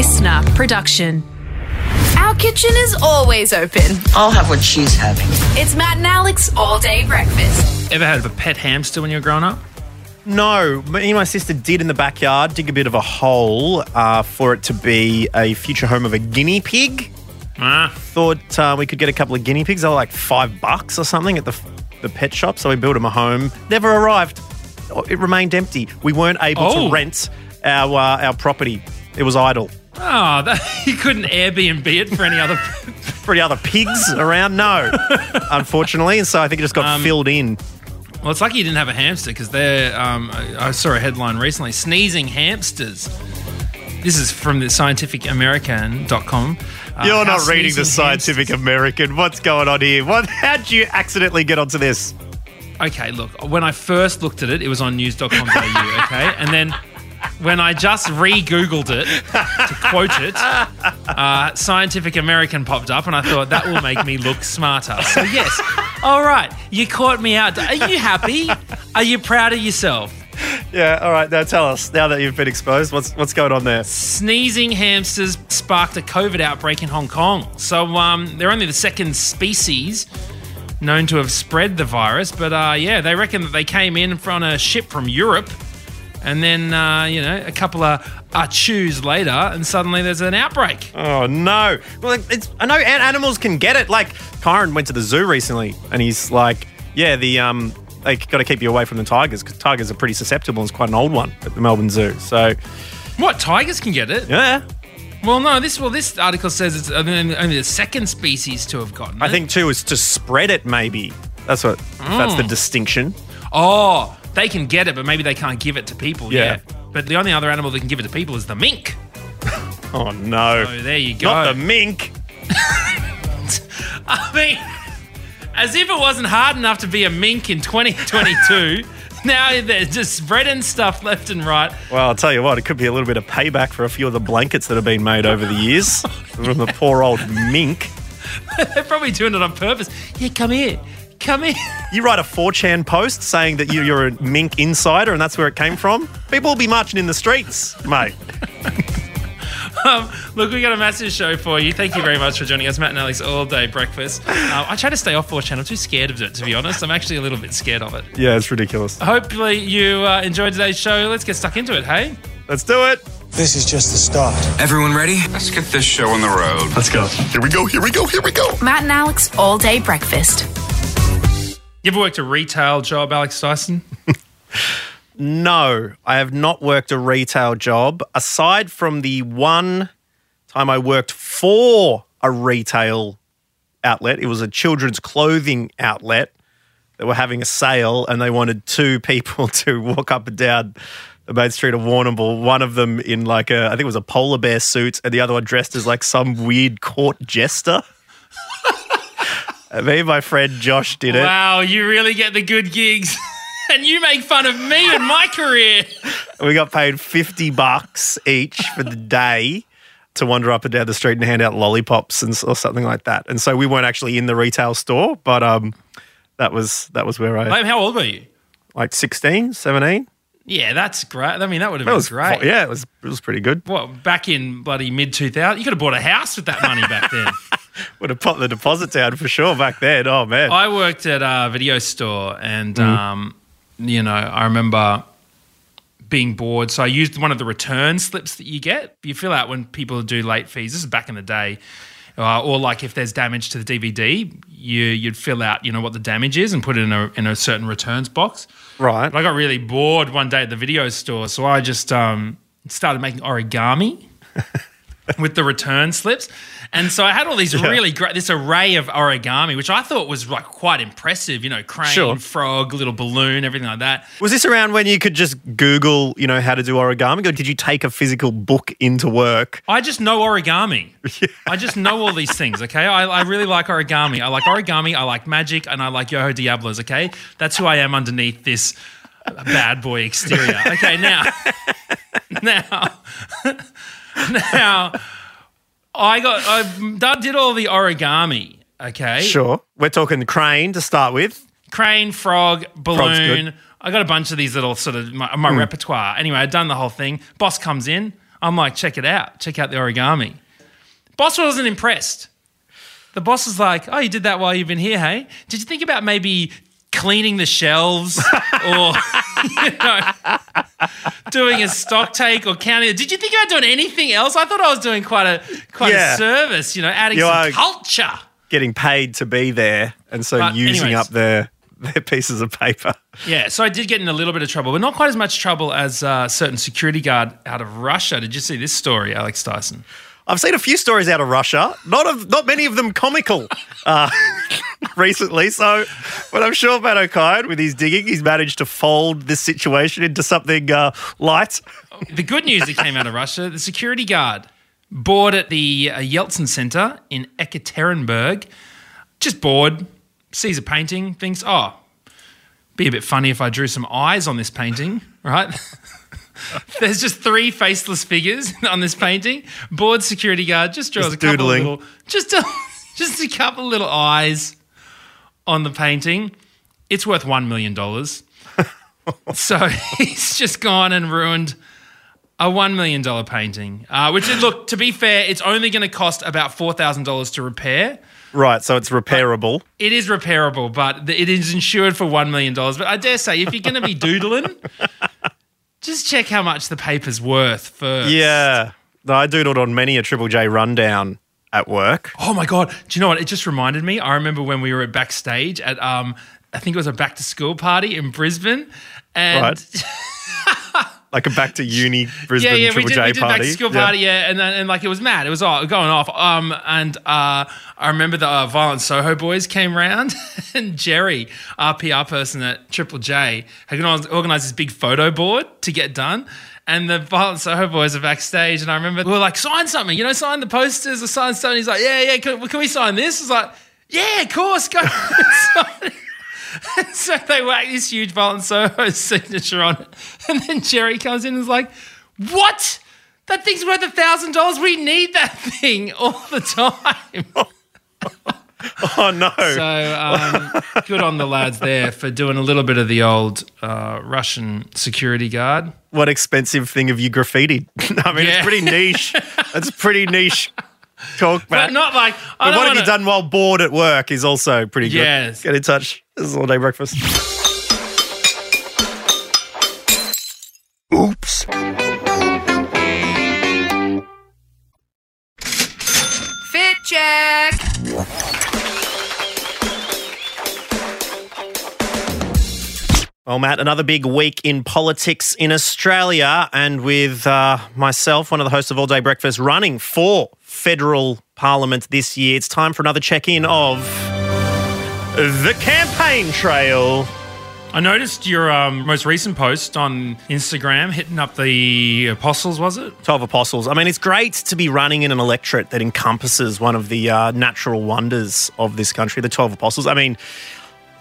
listener production. Our kitchen is always open. I'll have what she's having. It's Matt and Alex all day breakfast. Ever had a pet hamster when you were growing up? No, me and my sister did in the backyard dig a bit of a hole uh, for it to be a future home of a guinea pig. Ah, Thought uh, we could get a couple of guinea pigs. They were like five bucks or something at the the pet shop. So we built them a home. Never arrived. It remained empty. We weren't able Oh. to rent our uh, our property. It was idle. Oh, that, you couldn't Airbnb it for any other. For any other pigs around? No, unfortunately. And so I think it just got Um, filled in. Well, it's lucky you didn't have a hamster because they're. Um, I I saw a headline recently: sneezing hamsters. This is from the scientificamerican.com. Uh, You're not reading the Scientific hamsters- American. What's going on here? What? How'd you accidentally get onto this? Okay, look, when I first looked at it, it was on news.com.au, okay? And then when I just re Googled it to quote it, uh, Scientific American popped up, and I thought that will make me look smarter. So, yes, all right, you caught me out. Are you happy? Are you proud of yourself? Yeah. All right. Now tell us. Now that you've been exposed, what's what's going on there? Sneezing hamsters sparked a COVID outbreak in Hong Kong. So, um, they're only the second species known to have spread the virus, but uh, yeah, they reckon that they came in from a ship from Europe. And then, uh, you know, a couple of chews later, and suddenly there's an outbreak. Oh no! Well, it's I know animals can get it. Like Kyron went to the zoo recently, and he's like, "Yeah, the um, they got to keep you away from the tigers because tigers are pretty susceptible. It's quite an old one at the Melbourne Zoo. So What? Tigers can get it? yeah, Well, no. This well, this article says it's only the second species to have gotten it. I think too is to spread it. Maybe that's what that's the distinction. Oh, they can get it, but maybe they can't give it to people. Yeah. Yeah. But the only other animal that can give it to people is the mink. Oh no! Oh, there you go. Not the mink. I mean, as if it wasn't hard enough to be a mink in 2022. now they're just spreading stuff left and right. Well, I'll tell you what, it could be a little bit of payback for a few of the blankets that have been made over the years from the poor old mink. They're probably doing it on purpose. Yeah, come here. Come here. You write a 4chan post saying that you- you're a mink insider and that's where it came from. People will be marching in the streets, mate. Um, look, we got a massive show for you. Thank you very much for joining us, Matt and Alex, all day breakfast. Uh, I try to stay off 4chan. I'm too scared of it, to be honest. I'm actually a little bit scared of it. Yeah, it's ridiculous. Hopefully, you uh, enjoyed today's show. Let's get stuck into it, hey? Let's do it. This is just the start. Everyone ready? Let's get this show on the road. Let's go. Here we go. Here we go. Here we go. Matt and Alex all day breakfast. You ever worked a retail job, Alex Dyson? No, I have not worked a retail job aside from the one time I worked for a retail outlet. It was a children's clothing outlet. They were having a sale and they wanted two people to walk up and down the main street of Warrnambool. One of them in like a, I think it was a polar bear suit, and the other one dressed as like some weird court jester. And Me and my friend Josh did it. Wow, you really get the good gigs. and you make fun of me and my career. We got paid 50 bucks each for the day to wander up and down the street and hand out lollipops and or something like that. And so we weren't actually in the retail store, but um, that was that was where I Mate, how old were you? like 16, 17. Yeah, that's great. I mean, that would have That been was great. Yeah, it was it was pretty good. Well, back in bloody mid 2000? You could have bought a house with that money back then. Would have put the deposit down for sure back then. Oh man. I worked at a video store and, um, you know, I remember being bored. So I used one of the return slips that you get. You fill out when people do late fees. This is back in the day. Uh, or like if there's damage to the DVD, you, you'd fill out, you know, what the damage is and put it in a, in a certain returns box. right. But I got really bored one day at the video store, so I just um, started making origami with the return slips. And so I had all these really great, this array of origami, which I thought was like quite impressive. You know, crane, Sure. frog, little balloon, everything like that. Was this around when you could just Google, you know, how to do origami, or did you take a physical book into work? I just know origami. I just know all these things, okay? I, I really like origami. I like origami, I like magic, and I like Yoho Diablos, okay? That's who I am underneath this bad boy exterior. Okay, now, now, now, I got, I did all the origami, okay? Sure. We're talking crane to start with. crane, frog, balloon. I got a bunch of these little sort of my, my hmm. repertoire. Anyway, I'd done the whole thing. Boss comes in. I'm like, check it out. Check out the origami. Boss wasn't impressed. The boss was like, oh, you did that while you've been here, hey? Did you think about maybe cleaning the shelves or, you know, doing a stock take or counting? Did you think about doing anything else? I thought I was doing quite a quite Yeah. a service, you know, adding You some culture. Getting paid to be there, and so But using anyways. up their their pieces of paper. Yeah, so I did get in a little bit of trouble, but not quite as much trouble as a certain security guard out of Russia. Did you see this story, Alex Dyson? I've seen a few stories out of Russia, not of not many of them comical uh, recently. So, but I'm sure Matt Okine, with his digging, he's managed to fold this situation into something uh, light. The good news that came out of Russia the security guard bored at the uh, Yeltsin Center in Ekaterinburg, just bored, sees a painting, thinks, oh, be a bit funny if I drew some eyes on this painting, right? There's just three faceless figures on this painting. Bored security guard just draws Just a couple doodling. little, just a, just a couple little eyes on the painting. It's worth one million dollars. so he's just gone and ruined a one million dollar painting. Uh, which, look, to be fair, it's only going to cost about four thousand dollars to repair. Right, so it's repairable. It is repairable, but it is insured for $1 million. But I dare say, if you're going to be doodling, just check how much the paper's worth first. Yeah, no, I doodled on many a Triple J rundown at work. Oh my God. Do you know what? It just reminded me. I remember when we were at backstage at, um, I think it was a back to school party in Brisbane. And Right. Like a back to uni Brisbane yeah, yeah, we Triple did, J we did party. back to school Yeah. party, yeah, and then- and like it was mad, it was all going off. Um, and uh, I remember the uh, Violent Soho boys came round, and Jerry, our PR person at Triple J, had organised this big photo board to get done. And the Violent Soho boys are backstage, and I remember we were like, sign something, you know, sign the posters or sign something. He's like, yeah, yeah, can, can we sign this? I was like, yeah, of course, go. so they whack this huge Violent Soho signature on it. And then Jerry comes in and is like, What? That thing's worth a thousand dollars. We need that thing all the time. Oh no! So um, good on the lads there for doing a little bit of the old uh, Russian security guard. what expensive thing have you graffitied? I mean, Yeah. it's pretty niche. it's pretty niche talk, But Matt. not like I But don't what have you done while bored at work is also pretty good. Yes. Get in touch. This is all day breakfast. Oops. Well, Matt, another big week in politics in Australia, and with uh, myself, one of the hosts of All Day Breakfast, running for federal parliament this year, it's time for another check in of the campaign trail. I noticed your um, most recent post on Instagram hitting up the apostles. Was it? 12 apostles. I mean, it's great to be running in an electorate that encompasses one of the uh, natural wonders of this country, the 12 apostles. I mean,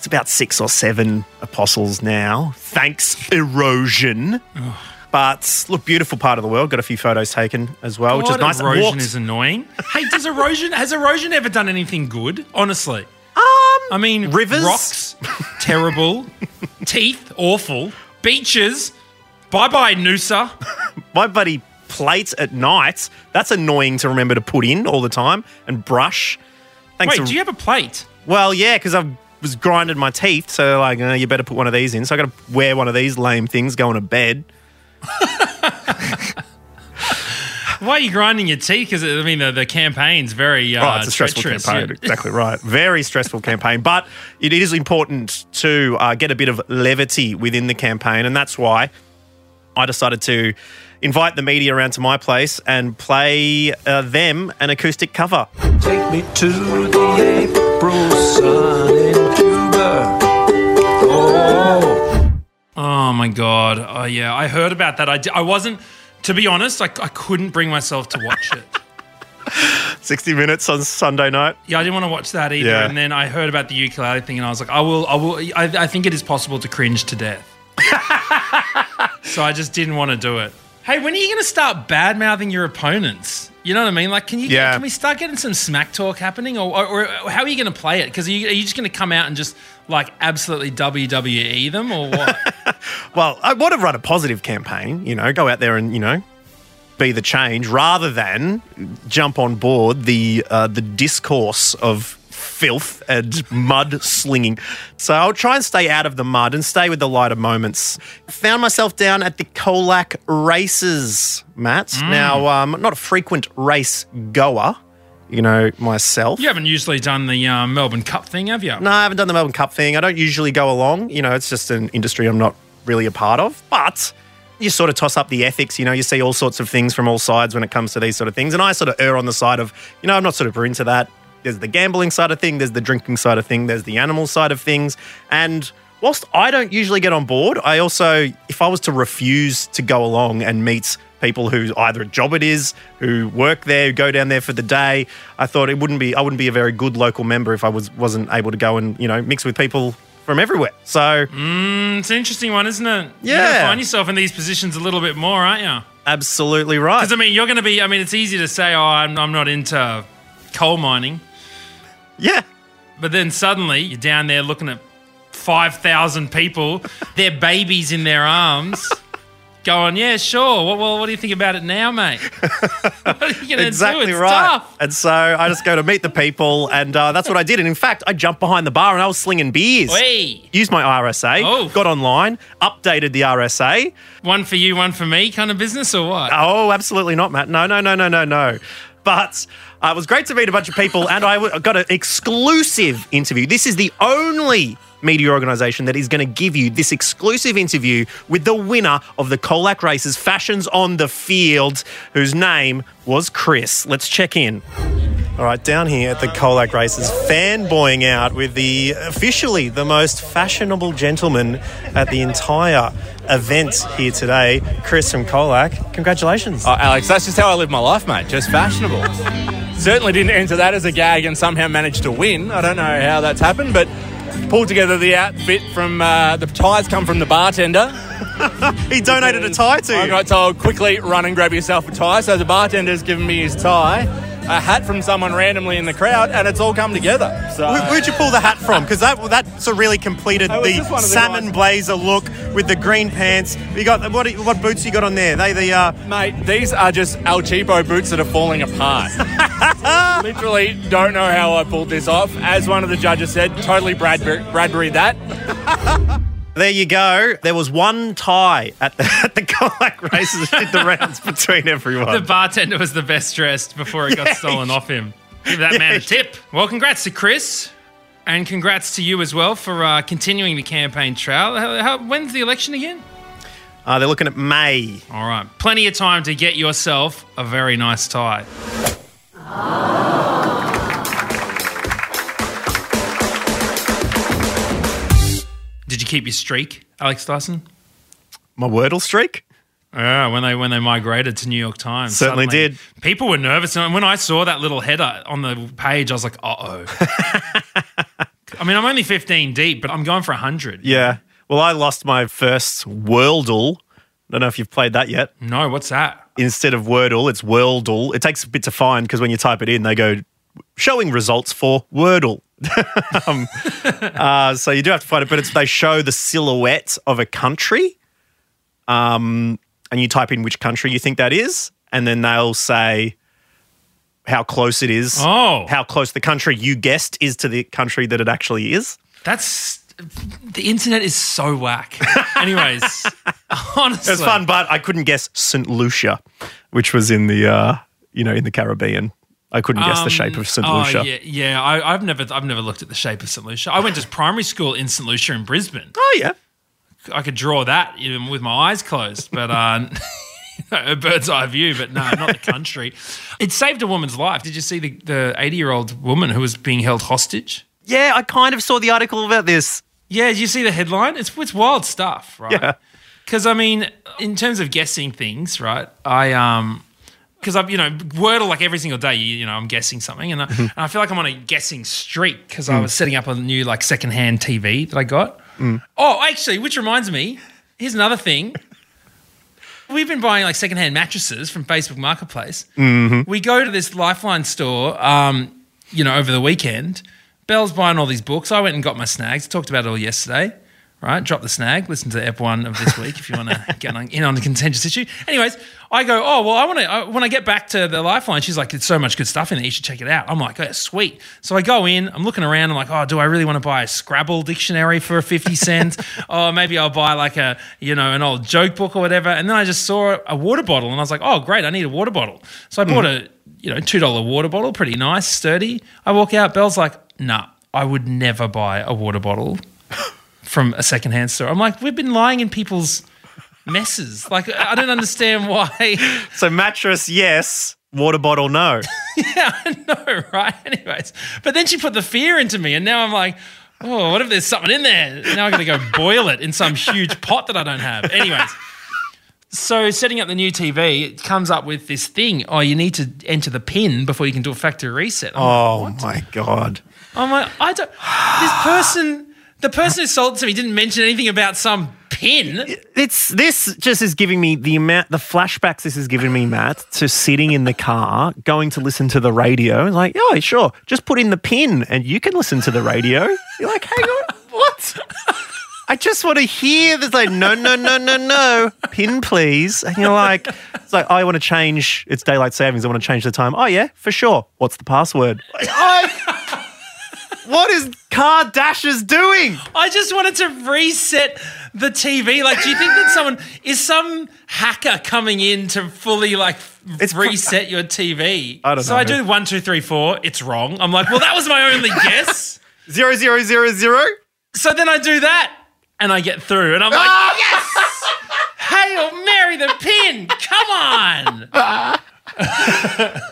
it's about six or seven apostles now, thanks erosion. But look, beautiful part of the world. Got a few photos taken as well, which is God, nice. Erosion Walked- is annoying. hey, does erosion has erosion ever done anything good? Honestly, um, I mean, Rivers? rocks, terrible. Teeth, awful. Beaches, bye bye Noosa. my buddy plates at night. That's annoying to remember to put in all the time and brush. Thanks. Wait, to- do you have a plate? Well, yeah, because I was grinding my teeth, so like, uh, you better put one of these in. So I got to wear one of these lame things going to bed. Why are you grinding your teeth? Because I mean, the, the campaign's very uh, Oh, it's a stressful campaign. Yeah. Exactly right. Very stressful campaign, but it is important to uh, get a bit of levity within the campaign, and that's why I decided to invite the media around to my place and play uh, them an acoustic cover. Take me to the Oh yeah, I heard about that. I, I wasn't, to be honest, I, I couldn't bring myself to watch it. 60 minutes on Sunday night. Yeah, I didn't want to watch that either. Yeah. And then I heard about the ukulele thing, and I was like, I will, I will. I, I think it is possible to cringe to death. so I just didn't want to do it. Hey, when are you going to start bad mouthing your opponents? You know what I mean? Like, can you? Yeah. Can we start getting some smack talk happening, or, or, or how are you going to play it? Because are you, are you just going to come out and just like absolutely WWE them, or what? Well, I want to run a positive campaign, you know, go out there and, you know, be the change rather than jump on board the uh, the discourse of filth and mud slinging. So I'll try and stay out of the mud and stay with the lighter moments. Found myself down at the Colac races, Matt. Now, um, not a frequent race goer, you know, myself. You haven't usually done the um, Melbourne Cup thing, have you? No, I haven't done the Melbourne Cup thing. I don't usually go along. You know, it's just an industry I'm not really a part of. But you sort of toss up the ethics. You know, you see all sorts of things from all sides when it comes to these sort of things. And I sort of err on the side of, you know, I'm not sort of into that. There's the gambling side of thing, there's the drinking side of thing, there's the animal side of things. And whilst I don't usually get on board, I also, if I was to refuse to go along and meet people who either a job it is, who work there, who go down there for the day, I thought it wouldn't be I wouldn't be a very good local member if I was wasn't able to go and, you know, mix with people from everywhere. So mm, It's an interesting one, isn't it? Yeah. gotta find yourself in these positions a little bit more, aren't you? absolutely right. Because I mean, you're going to be. I mean, it's easy to say, "Oh, I'm, I'm not into coal mining," Yeah. but then suddenly you're down there looking at five thousand people, their babies in their arms, going, "Yeah, sure. Well, well, what do you think about it now, mate? what are you going to exactly do? It's right. tough." And so I just go to meet the people, and uh, that's what I did. And in fact, I jumped behind the bar and I was slinging beers. Hey, Used my RSA, Oh. got online, updated the RSA. one for you, one for me, kind of business, or what? Oh, absolutely not, Matt. No, no, no, no, no, no. But uh, it was great to meet a bunch of people, and I got an exclusive interview. This is the only media organisation that is going to give you this exclusive interview with the winner of the Colac Races Fashions on the Field, whose name was Chris. Let's check in. All right, down here at the Colac Races, fanboying out with the officially the most fashionable gentleman at the entire event here today, Chris from Colac. Congratulations. Oh, Alex, that's just how I live my life, mate. Just fashionable. Certainly didn't enter that as a gag and somehow managed to win. I don't know how that's happened, but pulled together the outfit from uh, the ties come from the bartender. he donated a tie to you. I got told quickly run and grab yourself a tie, so the bartender's given me his tie, a hat from someone randomly in the crowd, and it's all come together. So Where, where'd you pull the hat from? Because that that sort of really completed the just one of the salmon guys- blazer look with the green pants. You got what? What boots you got on there? They the uh, Mate, these are just El Cheapo boots that are falling apart. Literally don't know how I pulled this off. As one of the judges said, totally Bradbury, Bradbury that. There you go. There was one tie at the, at the Colac races that did the rounds between everyone. The bartender was the best dressed before it got Yeah. stolen off him. Give that man a tip. Well, congrats to Chris. And congrats to you as well for uh, continuing the campaign trail. How, how, when's the election again? Uh, they're looking at May. All right. Plenty of time to get yourself a very nice tie. Did you keep your streak, Alex Dyson? My Wordle streak. Yeah, when they when they migrated to New York Times, Certainly suddenly did. People were nervous, and when I saw that little header on the page, I was like, "Uh oh." I mean, I'm only 15 deep, but I'm going for 100. Yeah. Well, I lost my first Wordle. Don't know if you've played that yet. No, what's that? Instead of Wordle, it's Worldle. It takes a bit to find because when you type it in, they go showing results for Wordle. um, uh, so you do have to find it, but it's they show the silhouette of a country, um, and you type in which country you think that is, and then they'll say how close it is, Oh. how close the country you guessed is to the country that it actually is. That's the internet is so whack. Anyways, honestly, It was fun, but I couldn't guess St. Lucia, which was in the uh, you know in the Caribbean. I couldn't guess the shape of St. Oh, Lucia. yeah, yeah. I, I've never, I've never looked at the shape of St. Lucia. I went to primary school in St. Lucia in Brisbane. Oh yeah. I could draw that even with my eyes closed, but uh, a bird's eye view. But no, not the country. It saved a woman's life. Did you see the the eighty year old woman who was being held hostage? Yeah, I kind of saw the article about this. Yeah, did you see the headline? It's it's wild stuff, right? Yeah. Because I mean, in terms of guessing things, right? I um, because I'm you know Wordle like every single day. You, you know, I'm guessing something, and I, and I feel like I'm on a guessing streak because I was setting up a new like secondhand TV that I got. Oh, actually, which reminds me, here's another thing. We've been buying like secondhand mattresses from Facebook Marketplace. We go to this Lifeline store, um, you know, over the weekend. Belle's buying all these books. I went and got my snags. Talked about it all yesterday. Right? Drop the snag. Listen to Ep one of this week if you want to get on, in on the contentious issue. Anyways, I go, oh well, I want to. When I get back to the Lifeline, she's like, "It's so much good stuff in there. You should check it out." I'm like, "Oh, sweet." So I go in. I'm looking around. I'm like, "Oh, do I really want to buy a Scrabble dictionary for fifty cents? or oh, maybe I'll buy like a you know an old joke book or whatever." And then I just saw a water bottle, and I was like, "Oh, great! I need a water bottle." So I hmm. bought a you know two dollar water bottle, pretty nice, sturdy. I walk out. Belle's like, "Nah, I would never buy a water bottle." from a secondhand store. I'm like, we've been lying in people's messes. Like, I don't understand why. So mattress, yes. Water bottle, no. yeah, I know, right? Anyways, but then she put the fear into me, and now I'm like, oh, what if there's something in there? Now I got to go boil it in some huge pot that I don't have. Anyways. So setting up the new TV, it comes up with this thing. Oh, you need to enter the pin before you can do a factory reset. I'm like, Oh my god. I'm like, I don't. This person, the person who sold it to me, didn't mention anything about some pin. It's this just is giving me the amount the flashbacks this is giving me, Matt, to sitting in the car, going to listen to the radio. and Like, oh sure, just put in the pin and you can listen to the radio. You're like, hang on, what? I just want to hear this like, no, no, no, no, no. Pin, please. And you're like, it's like, I want to change it's daylight savings. I want to change the time. Oh yeah, for sure. What's the password? What is Car Dashers doing? I just wanted to reset the TV. Like, do you think that someone is some hacker coming in to fully like It's reset your TV? I don't so I do one, two, three, four. It's wrong. I'm like, well, that was my only guess. Zero zero zero zero. So then I do that, and I get through, and I'm like, oh, yes! Hail Mary the pin! Come on!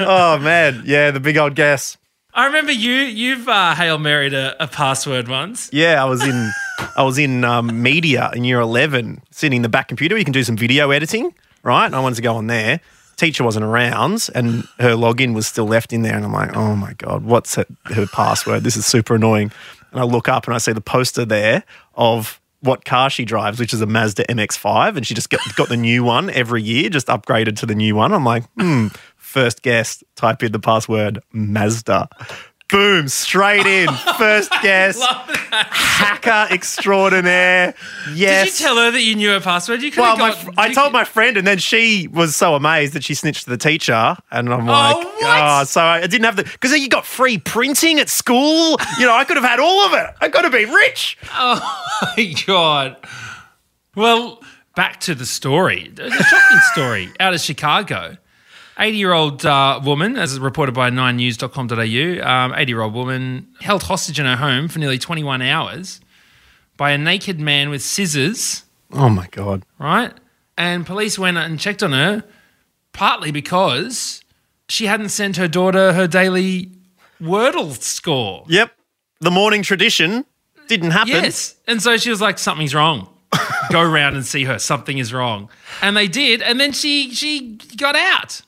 Oh man, yeah, the big old guess. I remember you. You've uh, Hail Married a, a password once. Yeah, I was in I was in um, media in year eleven, sitting in the back computer. You can do some video editing, right? And I wanted to go on there. Teacher wasn't around, and her login was still left in there. And I'm like, oh my god, what's her, her password? This is super annoying. And I look up and I see the poster there of what car she drives, which is a Mazda MX-5, and she just got, got the new one every year, just upgraded to the new one. I'm like, hmm. First guess, type in the password Mazda. Boom, straight in. First guess hacker extraordinaire. Yes. Did you tell her that you knew her password? You could well, have my, I told could- my friend, and then she was so amazed that she snitched to the teacher. And I'm oh, like, what? oh, so I didn't have the because you got free printing at school. You know, I could have had all of it. I could have been rich. Oh my god. Well, back to the story. A shocking story out of Chicago. 80 year old uh, woman, as reported by 9news.com.au, um, 80 year old woman held hostage in her home for nearly 21 hours by a naked man with scissors, Oh my god. right? And police went and checked on her, partly because she hadn't sent her daughter her daily Wordle score. Yep. The morning tradition didn't happen. Yes. And so she was like, something's wrong. Go around and see her. Something is wrong. And they did. And then she she got out.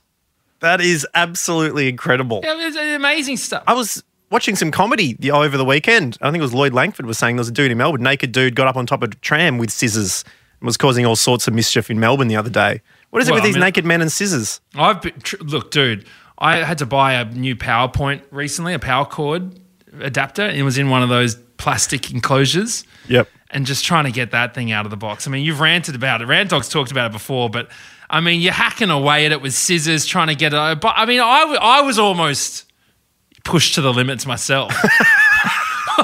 That is absolutely incredible. It was amazing stuff. I was watching some comedy the, over the weekend. I think it was Lloyd Langford was saying there was a dude in Melbourne, naked dude, got up on top of a tram with scissors and was causing all sorts of mischief in Melbourne the other day. What is it with I these mean- naked men and scissors? I've been, tr- look, dude. I had to buy a new PowerPoint recently, a power cord adapter. and It was in one of those plastic enclosures. Yep. And just trying to get that thing out of the box. I mean, you've ranted about it. Rant Dog's talked about it before, but I mean, you're hacking away at it with scissors, trying to get it. But I mean, I, was almost pushed to the limits myself.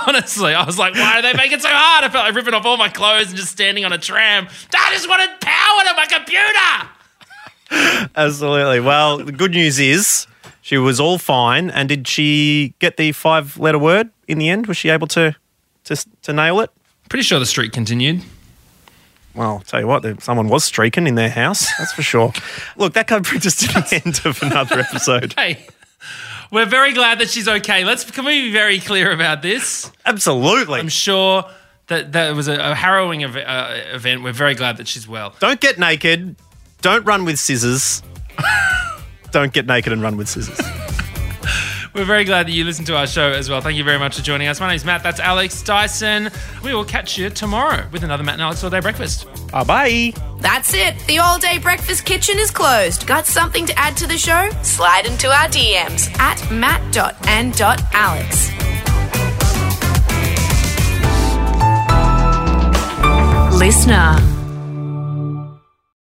Honestly, I was like, why do they make it so hard? I felt like ripping off all my clothes and just standing on a tram. I just wanted power to my computer. Absolutely. Well, the good news is she was all fine. And did she get the five letter word in the end? Was she able to, to, to nail it? Pretty sure the streak continued. Well, I'll tell you what, there- someone was streaking in their house. That's for sure. Look, that kind of brings us to the end of another episode. Hey, we're very glad that she's okay. Let's can we be very clear about this? Absolutely. I'm sure that that was a, a harrowing ev- uh, event. We're very glad that she's well. Don't get naked. Don't run with scissors. Don't get naked and run with scissors. We're very glad that you listened to our show as well. Thank you very much for joining us. My name's Matt. That's Alex Dyson. We will catch you tomorrow with another Matt and Alex All Day Breakfast. Bye bye. That's it. The all day breakfast kitchen is closed. Got something to add to the show? Slide into our DMs at matt.and.alex. listener.